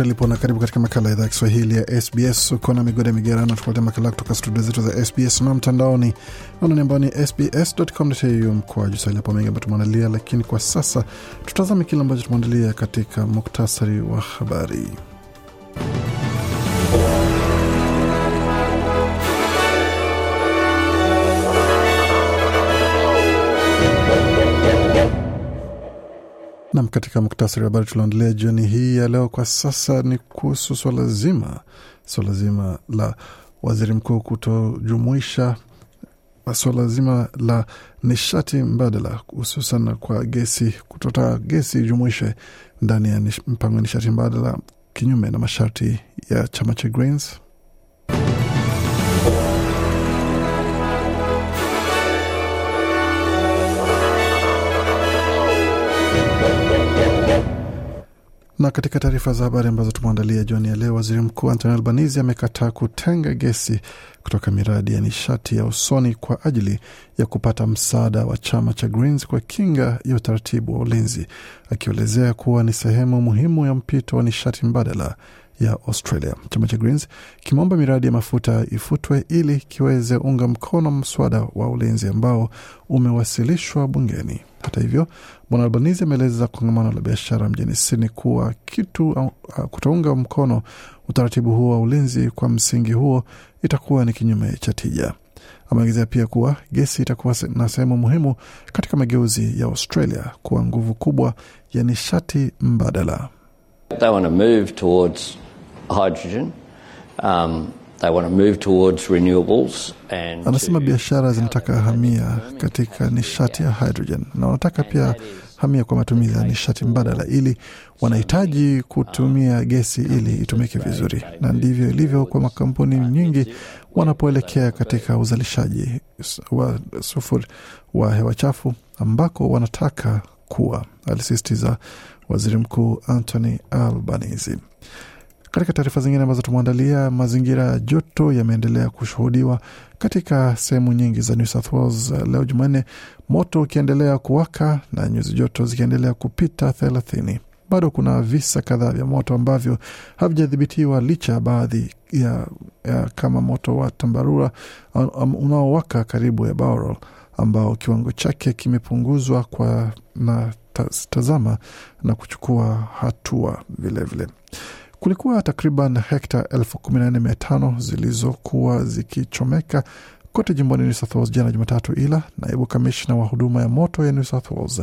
Jambo ulipo na karibu katika makala ya idhaa ya Kiswahili ya SBS. Uko na migode migerano, tukuletea makala kutoka studio zetu za SBS na mtandaoni anani ambao ni sbs.com.au mkoa juu swahili. Hapo mengi ambayo tumeandalia, lakini kwa sasa tutazame kile ambacho tumeandalia katika muktasari wa habari. Nam, katika muktasari wa habari tulioendelea jioni hii ya leo kwa sasa ni kuhusu swala zima swala zima la waziri mkuu kutojumuisha swala zima la nishati mbadala hususan kwa gesi, kutota gesi ijumuishe ndani ya mpango wa nishati mbadala kinyume na masharti ya chama cha Greens. Na katika taarifa za habari ambazo tumeandalia jioni ya leo, waziri mkuu Anthony Albanese amekataa kutenga gesi kutoka miradi ya nishati ya usoni kwa ajili ya kupata msaada wa chama cha Greens kwa kinga ya utaratibu wa ulinzi, akielezea kuwa ni sehemu muhimu ya mpito wa nishati mbadala ya Australia. Chama cha Greens kimeomba miradi ya mafuta ifutwe ili kiweze unga mkono mswada wa ulinzi ambao umewasilishwa bungeni. Hata hivyo, Bwana Albanizi ameeleza kongamano la biashara mjini Sydney kuwa kitu kutounga mkono utaratibu huo wa ulinzi kwa msingi huo itakuwa ni kinyume cha tija. Ameongezea pia kuwa gesi itakuwa na sehemu muhimu katika mageuzi ya Australia kuwa nguvu kubwa ya nishati mbadala. They want to move towards hydrogen. Um, they want to move towards renewables and Anasema biashara zinataka hamia katika nishati ya hydrogen na wanataka pia hamia kwa matumizi ya nishati mbadala, ili wanahitaji kutumia gesi ili itumike vizuri, na ndivyo ilivyo kwa makampuni nyingi wanapoelekea katika uzalishaji wa sufuri wa hewa chafu ambako wanataka kuwa, alisisitiza waziri mkuu Anthony Albanese. Katika taarifa zingine ambazo tumeandalia, mazingira ya joto yameendelea kushuhudiwa katika sehemu nyingi za New South Wales leo Jumanne, moto ukiendelea kuwaka na nyuzi joto zikiendelea kupita thelathini. Bado kuna visa kadhaa vya moto ambavyo havijadhibitiwa licha ya baadhi ya, ya kama moto wa Tambarura um, unaowaka karibu ya Bowral ambao kiwango chake kimepunguzwa kwa na tazama na kuchukua hatua vilevile vile. Kulikuwa takriban hekta elfu kumi na nne mia tano zilizokuwa zikichomeka kote jimboni New South Wales jana Jumatatu, ila naibu kamishna wa huduma ya moto ya New South Wales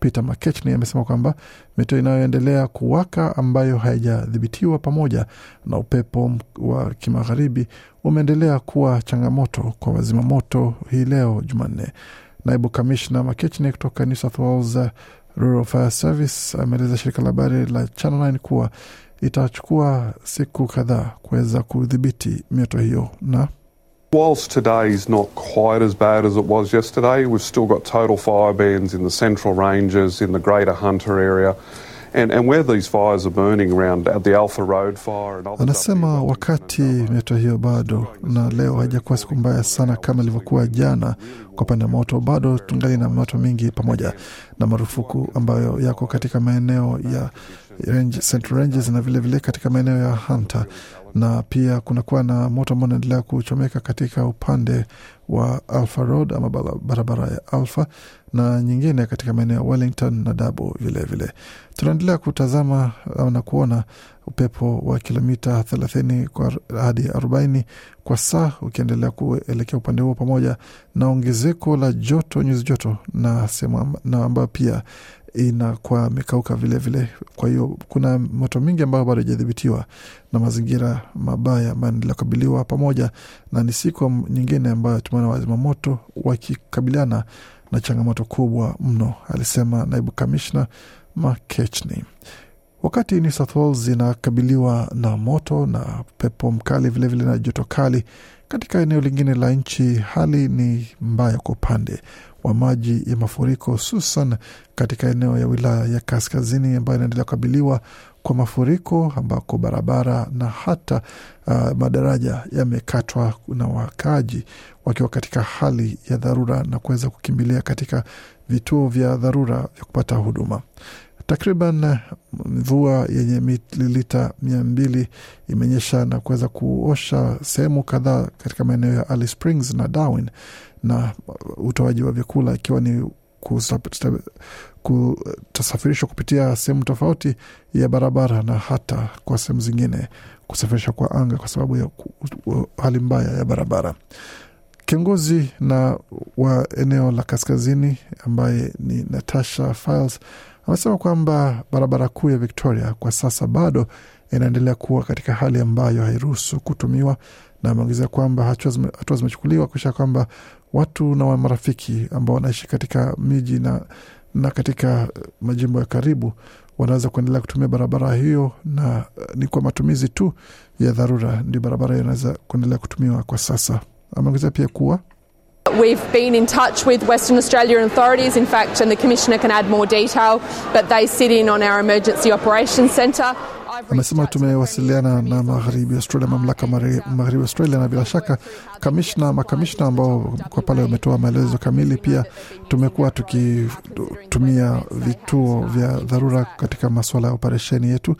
Peter McKechnie amesema kwamba mito inayoendelea kuwaka ambayo haijadhibitiwa pamoja na upepo wa kimagharibi umeendelea kuwa changamoto kwa wazima moto hii leo Jumanne. Naibu kamishna McKechnie kutoka New South Wales Rural Fire Service ameeleza shirika la habari la Channel 9 kuwa itachukua siku kadhaa kuweza kudhibiti mioto hiyo na Whilst today is not quite as bad as it was yesterday, we've still got total fire bans in the central ranges, in the greater Hunter area, and, and where these fires are burning around the Alpha Road fire and other anasema wakati mioto hiyo bado na leo haijakuwa siku mbaya sana kama ilivyokuwa jana. Kwa upande wa moto, bado tungali na moto mingi pamoja na marufuku ambayo yako katika maeneo ya range, Central Ranges na vilevile vile katika maeneo ya Hunter na pia kunakuwa na moto ambao unaendelea kuchomeka katika upande wa Alpha Road ama barabara ya Alpha na nyingine katika maeneo ya Wellington na Dabo vilevile. Tunaendelea kutazama na kuona upepo wa kilomita thelathini hadi arobaini kwa saa ukiendelea kuelekea upande huo, pamoja na ongezeko la joto, nyuzi joto na sehemu na ambayo pia inakuwa imekauka vilevile. Kwa hiyo kuna moto mingi ambayo bado haijadhibitiwa na mazingira mabaya ambayo yanaendelea kukabiliwa pamoja, na ni siku nyingine ambayo tumeona wazima moto wakikabiliana na changamoto kubwa mno, alisema naibu kamishna Makechni. Wakati New South Wales inakabiliwa na moto na pepo mkali vilevile vile na joto kali, katika eneo lingine la nchi hali ni mbaya kwa upande wa maji ya mafuriko, hususan katika eneo ya wilaya ya kaskazini ambayo inaendelea kukabiliwa kwa mafuriko ambako barabara na hata uh, madaraja yamekatwa na wakaaji wakiwa katika hali ya dharura na kuweza kukimbilia katika vituo vya dharura vya kupata huduma. Takriban mvua yenye mililita mia mbili imenyesha na kuweza kuosha sehemu kadhaa katika maeneo ya Alice Springs na Darwin, na utoaji wa vyakula ikiwa ni kutasafirishwa kupitia sehemu tofauti ya barabara na hata kwa sehemu zingine kusafirishwa kwa anga kwa sababu ya hali mbaya ya barabara. Kiongozi na wa eneo la kaskazini ambaye ni Natasha Files amesema kwamba barabara kuu ya Victoria kwa sasa bado inaendelea kuwa katika hali ambayo hairuhusu kutumiwa, na ameongezea kwamba hatua zimechukuliwa kuisha kwamba watu na marafiki ambao wanaishi katika miji na, na katika majimbo ya karibu wanaweza kuendelea kutumia barabara hiyo, na ni kwa matumizi tu ya dharura ndio barabara inaweza kuendelea kutumiwa kwa sasa. Ameongezea pia kuwa We've been in touch with Western Australian authorities, in fact, and the Commissioner can add more detail, but they sit in on our Emergency Operations Centre. Amesema tumewasiliana na magharibi Australia, mamlaka magharibi Australia, na bila shaka kamishna makamishna ambao kwa pale wametoa maelezo kamili. Pia tumekuwa tukitumia vituo vya dharura katika masuala ya operesheni yetu,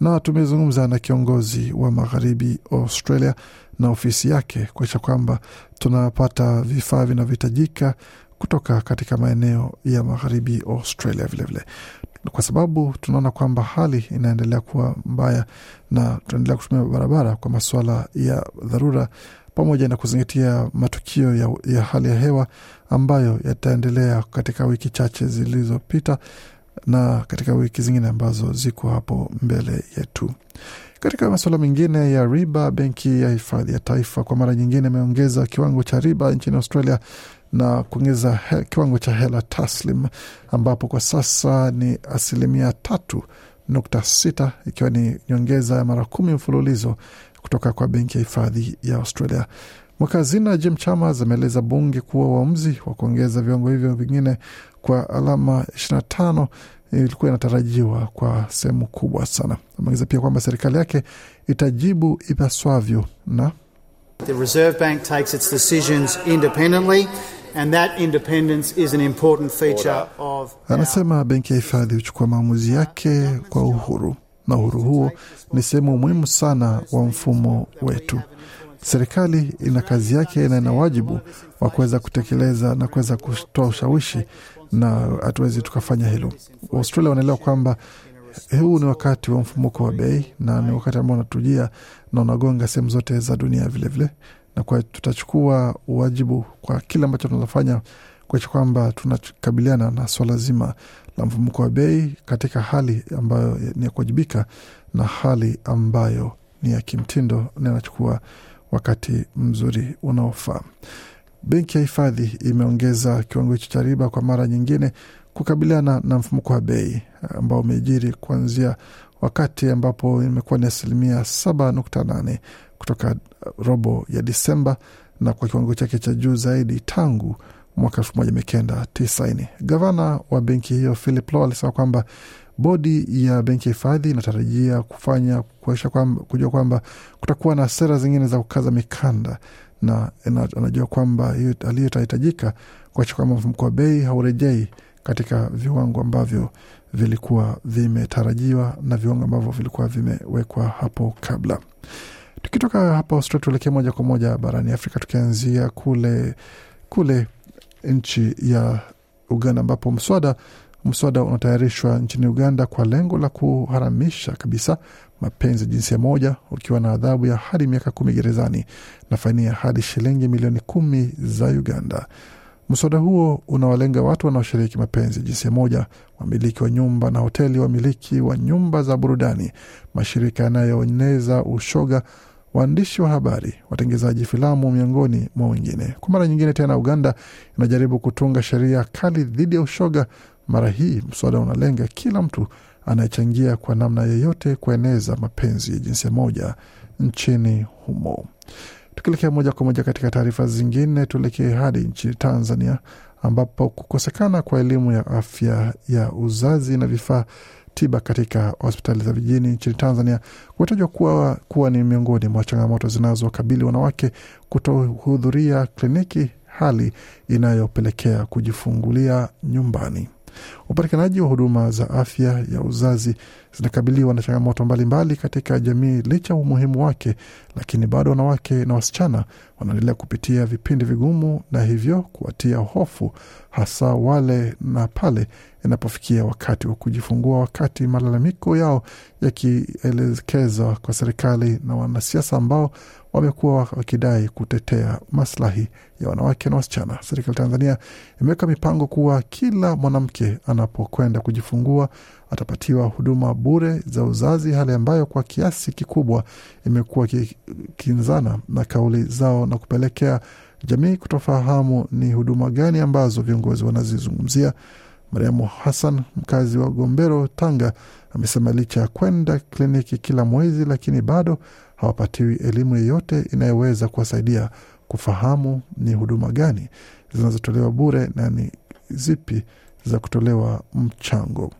na tumezungumza na kiongozi wa magharibi Australia na ofisi yake kuakisha kwamba tunapata vifaa vinavyohitajika kutoka katika maeneo ya magharibi Australia vilevile vile. Kwa sababu tunaona kwamba hali inaendelea kuwa mbaya na tunaendelea kutumia barabara kwa masuala ya dharura pamoja na kuzingatia matukio ya, ya hali ya hewa ambayo yataendelea katika wiki chache zilizopita na katika wiki zingine ambazo ziko hapo mbele yetu. Katika masuala mengine ya riba, benki ya hifadhi ya taifa kwa mara nyingine imeongeza kiwango cha riba nchini Australia na kuongeza kiwango cha hela taslim ambapo kwa sasa ni asilimia tatu nukta sita ikiwa ni nyongeza ya mara kumi mfululizo kutoka kwa benki ya hifadhi ya Australia. Mweka Jim Chalmers ameeleza bunge kuwa uamuzi wa kuongeza viwango hivyo vingine kwa alama 25 ilikuwa inatarajiwa kwa sehemu kubwa sana. Ameongeza pia kwamba serikali yake itajibu ipaswavyo na The Reserve Bank takes its decisions independently and that independence is an important feature of anasema benki ya hifadhi huchukua maamuzi yake kwa uhuru na uhuru huo ni sehemu muhimu sana wa mfumo wetu. Serikali ina kazi yake na ina wajibu wa kuweza kutekeleza na kuweza kutoa ushawishi, na hatuwezi tukafanya hilo. Waustralia wanaelewa kwamba huu ni wakati wa mfumuko wa bei na ni wakati ambao unatujia na unagonga sehemu zote za dunia vilevile vile. Na kwa tutachukua uwajibu kwa kile ambacho tunafanya kuakisha kwamba tunakabiliana na swala zima la mfumuko wa bei katika hali ambayo ni ya kuwajibika na hali ambayo ni ya kimtindo na inachukua wakati mzuri unaofaa. Benki ya hifadhi imeongeza kiwango hicho cha riba kwa mara nyingine kukabiliana na mfumuko wa bei ambao umejiri kuanzia wakati ambapo imekuwa ni asilimia saba nukta nane kutoka robo ya Disemba na kwa kiwango chake cha juu zaidi tangu mwaka elfu moja mia kenda tisaini. Gavana wa benki hiyo Philip Lowe alisema kwamba bodi ya benki ya hifadhi inatarajia kufanya kuakisha kwamba, kujua kwamba kutakuwa na sera zingine za kukaza mikanda na anajua kwamba hali itahitajika kuakisha kwamba mfumko wa bei haurejei katika viwango ambavyo vilikuwa vimetarajiwa na viwango ambavyo vilikuwa vimewekwa hapo kabla. Tukitoka hapa Australia tuelekee moja kwa moja barani Afrika, tukianzia kule kule nchi ya Uganda ambapo mswada mswada unatayarishwa nchini Uganda kwa lengo la kuharamisha kabisa mapenzi jinsia moja, ukiwa na adhabu ya hadi miaka kumi gerezani na faini ya hadi shilingi milioni kumi za Uganda. Mswada huo unawalenga watu wanaoshiriki mapenzi jinsia moja, wamiliki wa nyumba na hoteli, wamiliki wa nyumba za burudani, mashirika yanayoeneza ushoga, waandishi wa habari, watengezaji filamu, miongoni mwa wengine. Kwa mara nyingine tena, Uganda inajaribu kutunga sheria kali dhidi ya ushoga. Mara hii mswada unalenga kila mtu anayechangia kwa namna yeyote kueneza mapenzi ya jinsia moja nchini humo. Tukielekea moja kwa moja katika taarifa zingine, tuelekee hadi nchini Tanzania ambapo kukosekana kwa elimu ya afya ya uzazi na vifaa tiba katika hospitali za vijijini nchini Tanzania kumetajwa kuwa, kuwa ni miongoni mwa changamoto zinazowakabili wanawake kutohudhuria kliniki, hali inayopelekea kujifungulia nyumbani. Upatikanaji wa huduma za afya ya uzazi zinakabiliwa na changamoto mbalimbali katika jamii licha umuhimu wake, lakini bado wanawake na wasichana wanaendelea kupitia vipindi vigumu na hivyo kuwatia hofu, hasa wale na pale inapofikia wakati wa kujifungua, wakati malalamiko yao yakielekezwa kwa serikali na wanasiasa ambao wamekuwa wakidai kutetea maslahi ya wanawake na wasichana. Serikali Tanzania imeweka mipango kuwa kila mwanamke anapokwenda kujifungua atapatiwa huduma bure za uzazi, hali ambayo kwa kiasi kikubwa imekuwa kikinzana na kauli zao na kupelekea jamii kutofahamu ni huduma gani ambazo viongozi wanazizungumzia. Mariamu Hassan, mkazi wa Gombero, Tanga, amesema licha ya kwenda kliniki kila mwezi, lakini bado hawapatiwi elimu yeyote inayoweza kuwasaidia kufahamu ni huduma gani zinazotolewa bure na ni zipi za kutolewa mchango.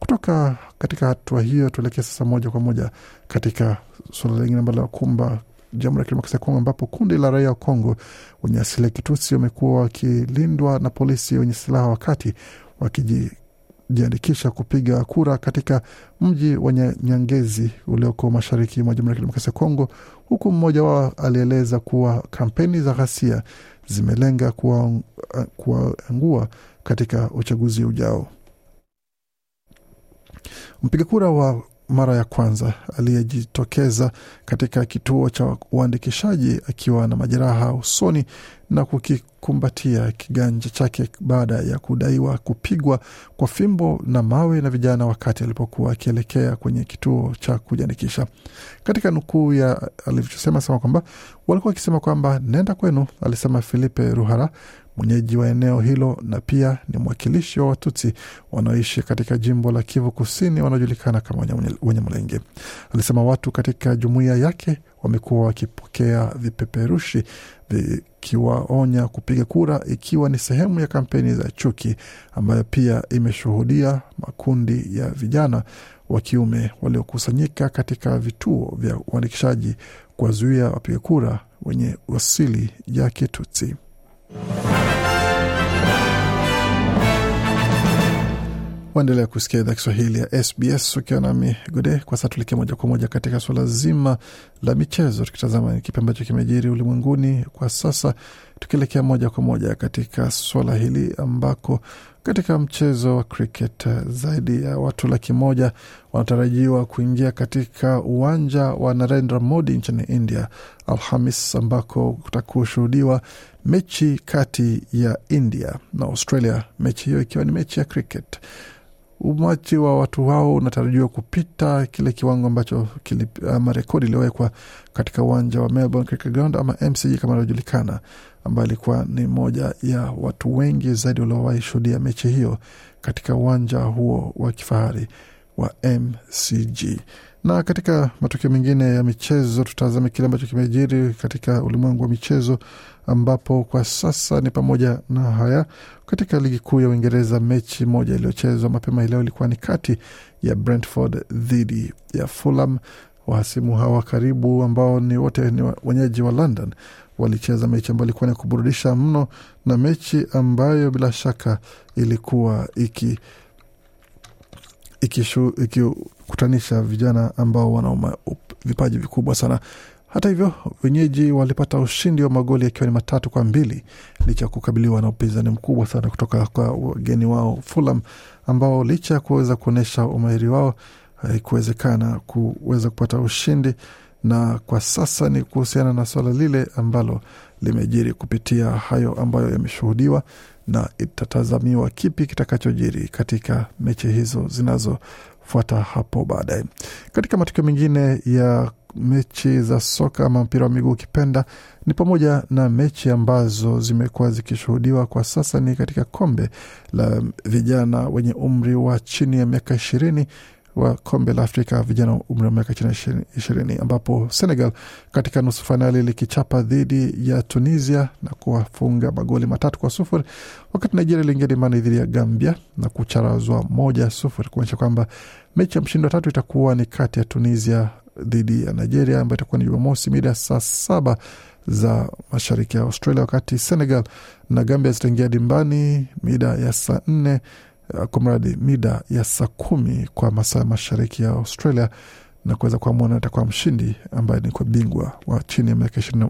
Kutoka katika hatua hiyo, tuelekee sasa moja kwa moja katika suala lingine ambalo kumba Jamhuri ya Kidemokrasia ya Kongo, ambapo kundi la raia wa Kongo wenye asili ya Kitusi wamekuwa wakilindwa na polisi wenye silaha wakati wakijiandikisha kupiga kura katika mji wa Nyangezi ulioko mashariki mwa Jamhuri ya Kidemokrasia ya Kongo, huku mmoja wao alieleza kuwa kampeni za ghasia zimelenga kuwaangua katika uchaguzi ujao. Mpiga kura wa mara ya kwanza aliyejitokeza katika kituo cha uandikishaji akiwa na majeraha usoni na kukikumbatia kiganja chake baada ya kudaiwa kupigwa kwa fimbo na mawe na vijana wakati alipokuwa akielekea kwenye kituo cha kujiandikisha. Katika nukuu ya alivyosema sema kwamba walikuwa wakisema kwamba nenda kwenu, alisema Filipe Ruhara, mwenyeji wa eneo hilo na pia ni mwakilishi wa Watutsi wanaoishi katika jimbo la Kivu Kusini wanaojulikana kama Wanyamulenge. Alisema watu katika jumuiya yake wamekuwa wakipokea vipeperushi vikiwaonya kupiga kura, ikiwa ni sehemu ya kampeni za chuki ambayo pia imeshuhudia makundi ya vijana wa kiume waliokusanyika katika vituo vya uandikishaji kuwazuia wapiga kura wenye asili ya Kitutsi. Waendelea kusikia idhaa Kiswahili ya SBS ukiwa nami Gode. Kwa sasa tuelekea moja kwa moja katika suala zima la michezo, tukitazama kipi ambacho kimejiri ulimwenguni kwa sasa, tukielekea moja kwa moja katika suala hili ambako katika mchezo wa cricket zaidi ya watu laki moja wanatarajiwa kuingia katika uwanja wa Narendra Modi nchini India Alhamis, ambako kutakushuhudiwa mechi kati ya India na Australia, mechi hiyo ikiwa ni mechi ya cricket. Umati wa watu hao unatarajiwa kupita kile kiwango ambacho ama rekodi iliyowekwa katika uwanja wa Melbourne Cricket Ground ama MCG kama inavyojulikana, ambayo ilikuwa ni moja ya watu wengi zaidi waliowahi shuhudia mechi hiyo katika uwanja huo wa kifahari wa MCG. Na katika matukio mengine ya michezo, tutazame kile ambacho kimejiri katika ulimwengu wa michezo, ambapo kwa sasa ni pamoja na haya. Katika ligi kuu ya Uingereza, mechi moja iliyochezwa mapema leo ilikuwa ni kati ya Brentford dhidi ya Fulham. Wahasimu hawa karibu ambao ni wote ni wenyeji wa London walicheza mechi ambayo ilikuwa ni kuburudisha mno, na mechi ambayo bila shaka ilikuwa iki ikikutanisha iki vijana ambao wana vipaji vikubwa sana. Hata hivyo, wenyeji walipata ushindi wa magoli yakiwa ni matatu kwa mbili licha ya kukabiliwa na upinzani mkubwa sana kutoka kwa wageni wao Fulham, ambao licha ya kuweza kuonyesha umahiri wao haikuwezekana kuweza kupata ushindi na kwa sasa ni kuhusiana na swala lile ambalo limejiri kupitia hayo ambayo yameshuhudiwa na itatazamiwa kipi kitakachojiri katika mechi hizo zinazofuata hapo baadaye. Katika matukio mengine ya mechi za soka ama mpira wa miguu ukipenda, ni pamoja na mechi ambazo zimekuwa zikishuhudiwa kwa sasa ni katika kombe la vijana wenye umri wa chini ya miaka ishirini wa kombe la Afrika vijana umri wa miaka ishirini ambapo Senegal katika nusu fainali likichapa dhidi ya Tunisia na kuwafunga magoli matatu kwa sufuri, wakati Nigeria iliingia dimani dhidi ya Gambia na kucharazwa moja sufuri, kuonyesha kwamba mechi ya mshindi wa tatu itakuwa ni kati ya Tunisia dhidi ya Nigeria ambayo itakuwa ni Jumamosi mida ya saa saba za mashariki ya Australia, wakati Senegal na Gambia zitaingia dimbani mida ya saa nne kwa mradi mida ya saa kumi kwa masaa mashariki ya Australia na kuweza kuamua nani atakuwa mshindi ambaye ni kwa bingwa wa chini ya miaka ishirini.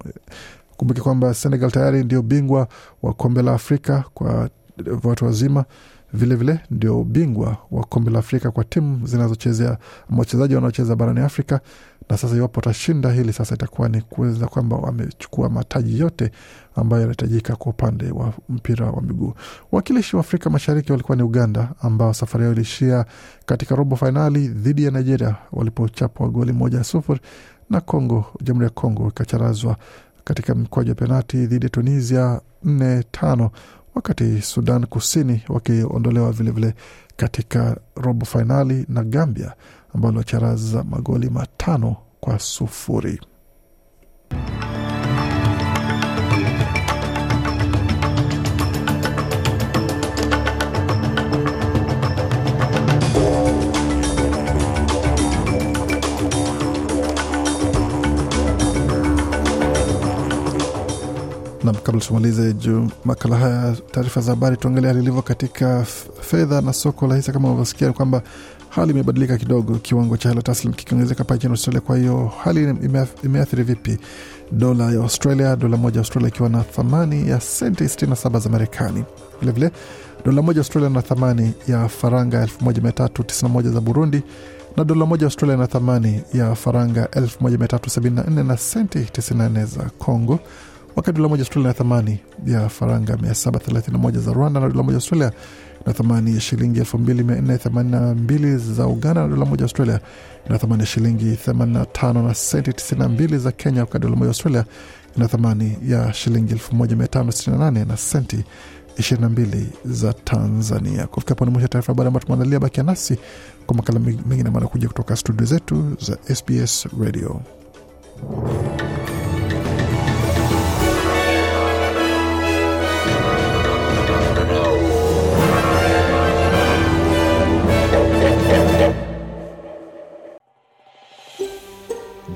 Kumbuke kwamba Senegal tayari ndio bingwa wa kombe la Afrika kwa watu wazima, vilevile vile, ndio bingwa wa kombe la Afrika kwa timu zinazochezea wachezaji wanaocheza barani Afrika. Na sasa iwapo atashinda hili, sasa itakuwa ni kuweza kwamba wamechukua mataji yote ambayo yanahitajika kwa upande wa mpira wa miguu. Wakilishi wa Afrika Mashariki walikuwa ni Uganda, ambao safari yao ilishia katika robo fainali dhidi ya Nigeria walipochapwa goli moja sufuri, na Kongo, Jamhuri ya Kongo ikacharazwa katika mkwaju wa penati dhidi ya Tunisia nne tano wakati Sudan Kusini wakiondolewa vilevile katika robo fainali na Gambia ambalo wacharaza magoli matano kwa sufuri. Nam, kabla tumalize juu makala haya, taarifa za habari, tuangalia hali ilivyo katika fedha na soko la hisa. Kama unavyosikia kwamba hali imebadilika kidogo, kiwango cha hela taslim kikiongezeka pale nchini Australia. Kwa hiyo hali imeathiri vipi dola ya Australia? Dola moja Australia ikiwa na thamani ya senti 67 za Marekani. Vilevile dola moja Australia na thamani ya faranga 1391 za Burundi, na dola moja Australia na thamani ya faranga 1374 na senti 94 za Congo wakati dola moja Australia na thamani ya faranga 731 za Rwanda na dola moja Australia na thamani ya shilingi 2482 za Uganda na dola moja Australia na thamani ya shilingi 85 na senti 92 za Kenya, wakati dola moja Australia na thamani ya shilingi 1568 na senti 22 za Tanzania. Kufika hapo ni mwisho taarifa habari ambayo tumeandalia. Bakia nasi kwa makala mengine manakuja kutoka studio zetu za SBS Radio.